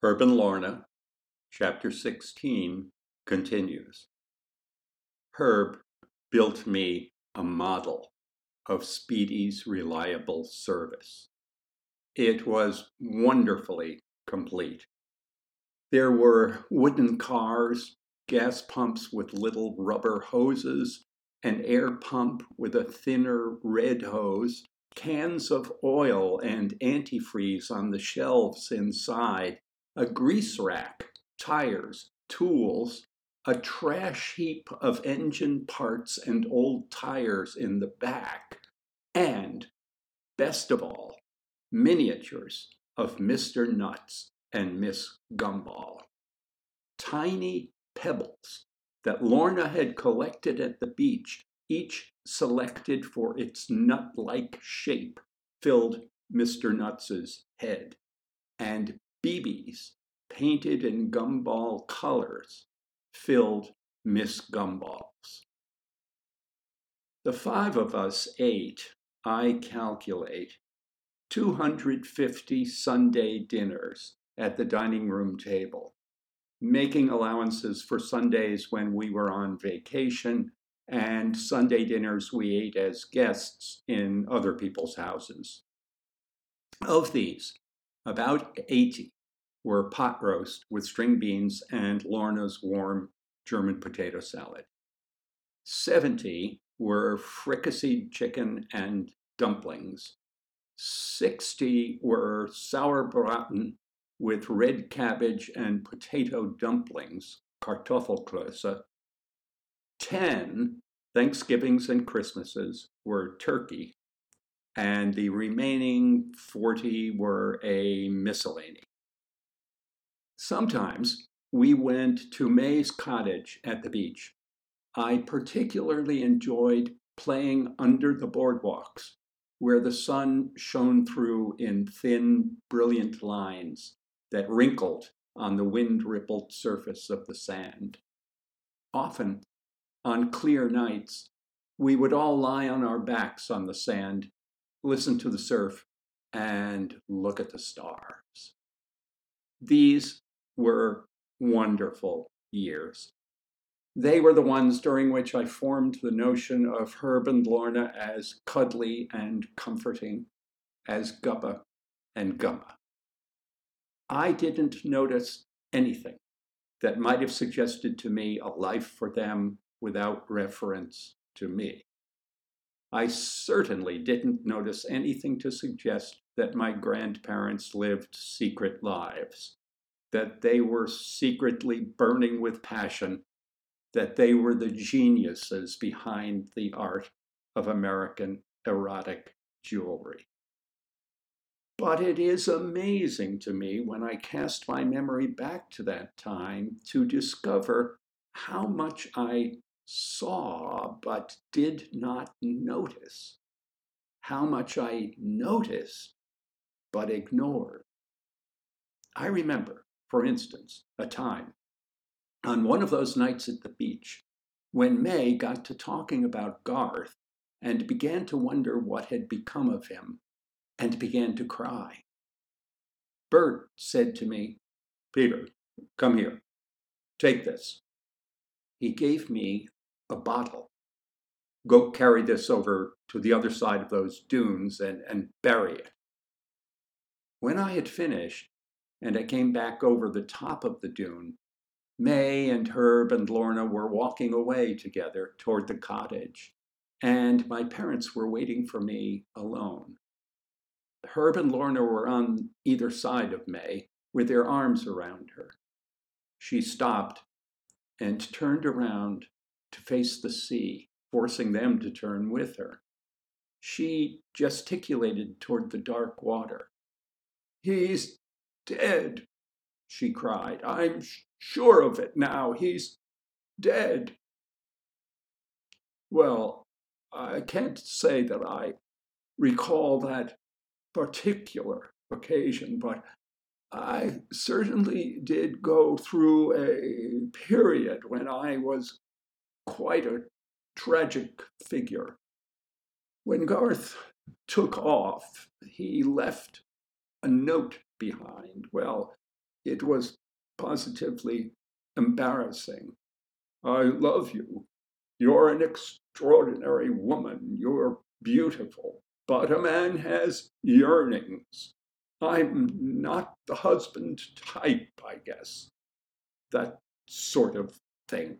Herb and Lorna, chapter 16, continues. Herb built me a model of Speedy's reliable service. It was wonderfully complete. There were wooden cars, gas pumps with little rubber hoses, an air pump with a thinner red hose, cans of oil and antifreeze on the shelves inside, a grease rack, tires, tools, a trash heap of engine parts and old tires in the back, and, best of all, miniatures of Mr. Nuts and Miss Gumball. Tiny pebbles that Lorna had collected at the beach, each selected for its nut like shape, filled Mr. Nuts's head. And BBs, painted in gumball colors, filled Miss Gumball's. The five of us ate, I calculate, 250 Sunday dinners at the dining room table, making allowances for Sundays when we were on vacation and Sunday dinners we ate as guests in other people's houses. Of these, about 80 were pot roast with string beans and Lorna's warm German potato salad. 70 were fricasseed chicken and dumplings. 60 were sauerbraten with red cabbage and potato dumplings, Kartoffelklöße. 10 Thanksgivings and Christmases were turkey, and the remaining 40 were a miscellany. Sometimes we went to May's cottage at the beach. I particularly enjoyed playing under the boardwalks, where the sun shone through in thin, brilliant lines that wrinkled on the wind rippled surface of the sand. Often, on clear nights, we would all lie on our backs on the sand, listen to the surf, and look at the stars. These were wonderful years. They were the ones during which I formed the notion of Herb and Lorna as cuddly and comforting, as Gubba and Gumma. I didn't notice anything that might have suggested to me a life for them without reference to me. I certainly didn't notice anything to suggest that my grandparents lived secret lives that they were secretly burning with passion, that they were the geniuses behind the art of American erotic jewelry. But it is amazing to me when I cast my memory back to that time to discover how much I saw but did not notice, how much I noticed but ignored. I remember for instance, a time on one of those nights at the beach when May got to talking about Garth and began to wonder what had become of him and began to cry. Bert said to me, Peter, come here. Take this. He gave me a bottle. Go carry this over to the other side of those dunes and, and bury it. When I had finished, and I came back over the top of the dune. May and Herb and Lorna were walking away together toward the cottage, and my parents were waiting for me alone. Herb and Lorna were on either side of May with their arms around her. She stopped and turned around to face the sea, forcing them to turn with her. She gesticulated toward the dark water. He's dead, she cried. I'm sure of it now. He's dead. Well, I can't say that I recall that particular occasion, but I certainly did go through a period when I was quite a tragic figure. When Garth took off, he left a note behind. Well, It was positively embarrassing. I love you. You're an extraordinary woman. You're beautiful. But a man has yearnings. I'm not the husband type, I guess. That sort of thing.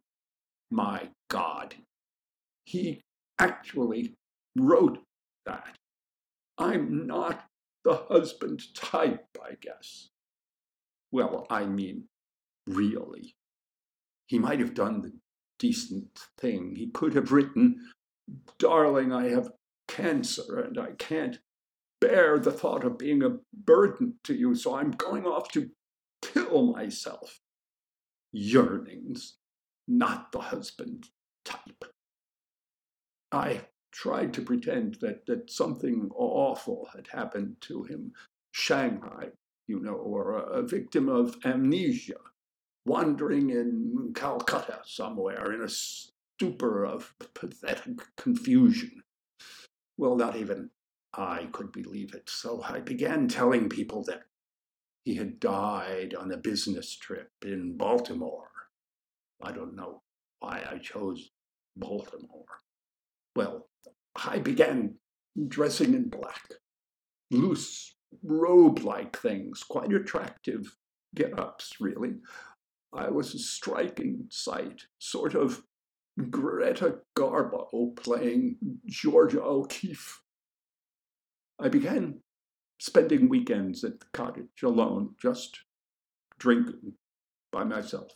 My God. He actually wrote that. I'm not the husband type, I guess. Well, I mean, really. He might have done the decent thing. He could have written, Darling, I have cancer and I can't bear the thought of being a burden to you, so I'm going off to kill myself. Yearnings, not the husband type. I tried to pretend that, that something awful had happened to him. Shanghai, you know, or a, a victim of amnesia, wandering in Calcutta somewhere in a stupor of pathetic confusion. Well, not even I could believe it, so I began telling people that he had died on a business trip in Baltimore. I don't know why I chose Baltimore. Well, I began dressing in black, loose robe like things, quite attractive get ups, really. I was a striking sight, sort of Greta Garbo playing Georgia O'Keeffe. I began spending weekends at the cottage alone, just drinking by myself.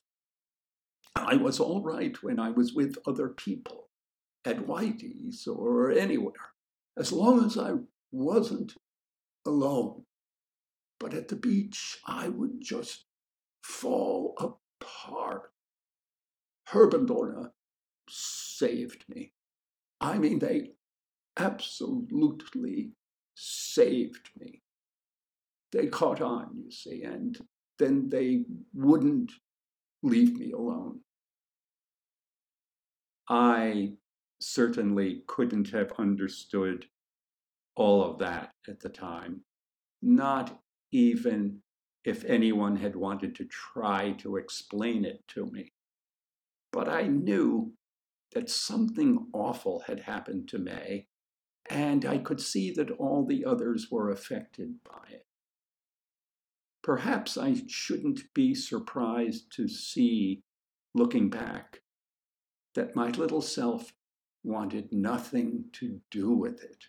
I was all right when I was with other people at Whitey's or anywhere, as long as I wasn't alone. But at the beach, I would just fall apart. Herb and Lorna saved me. I mean, they absolutely saved me. They caught on, you see, and then they wouldn't leave me alone. I certainly couldn't have understood all of that at the time, not even if anyone had wanted to try to explain it to me. But I knew that something awful had happened to May, and I could see that all the others were affected by it. Perhaps I shouldn't be surprised to see, looking back, that my little self wanted nothing to do with it.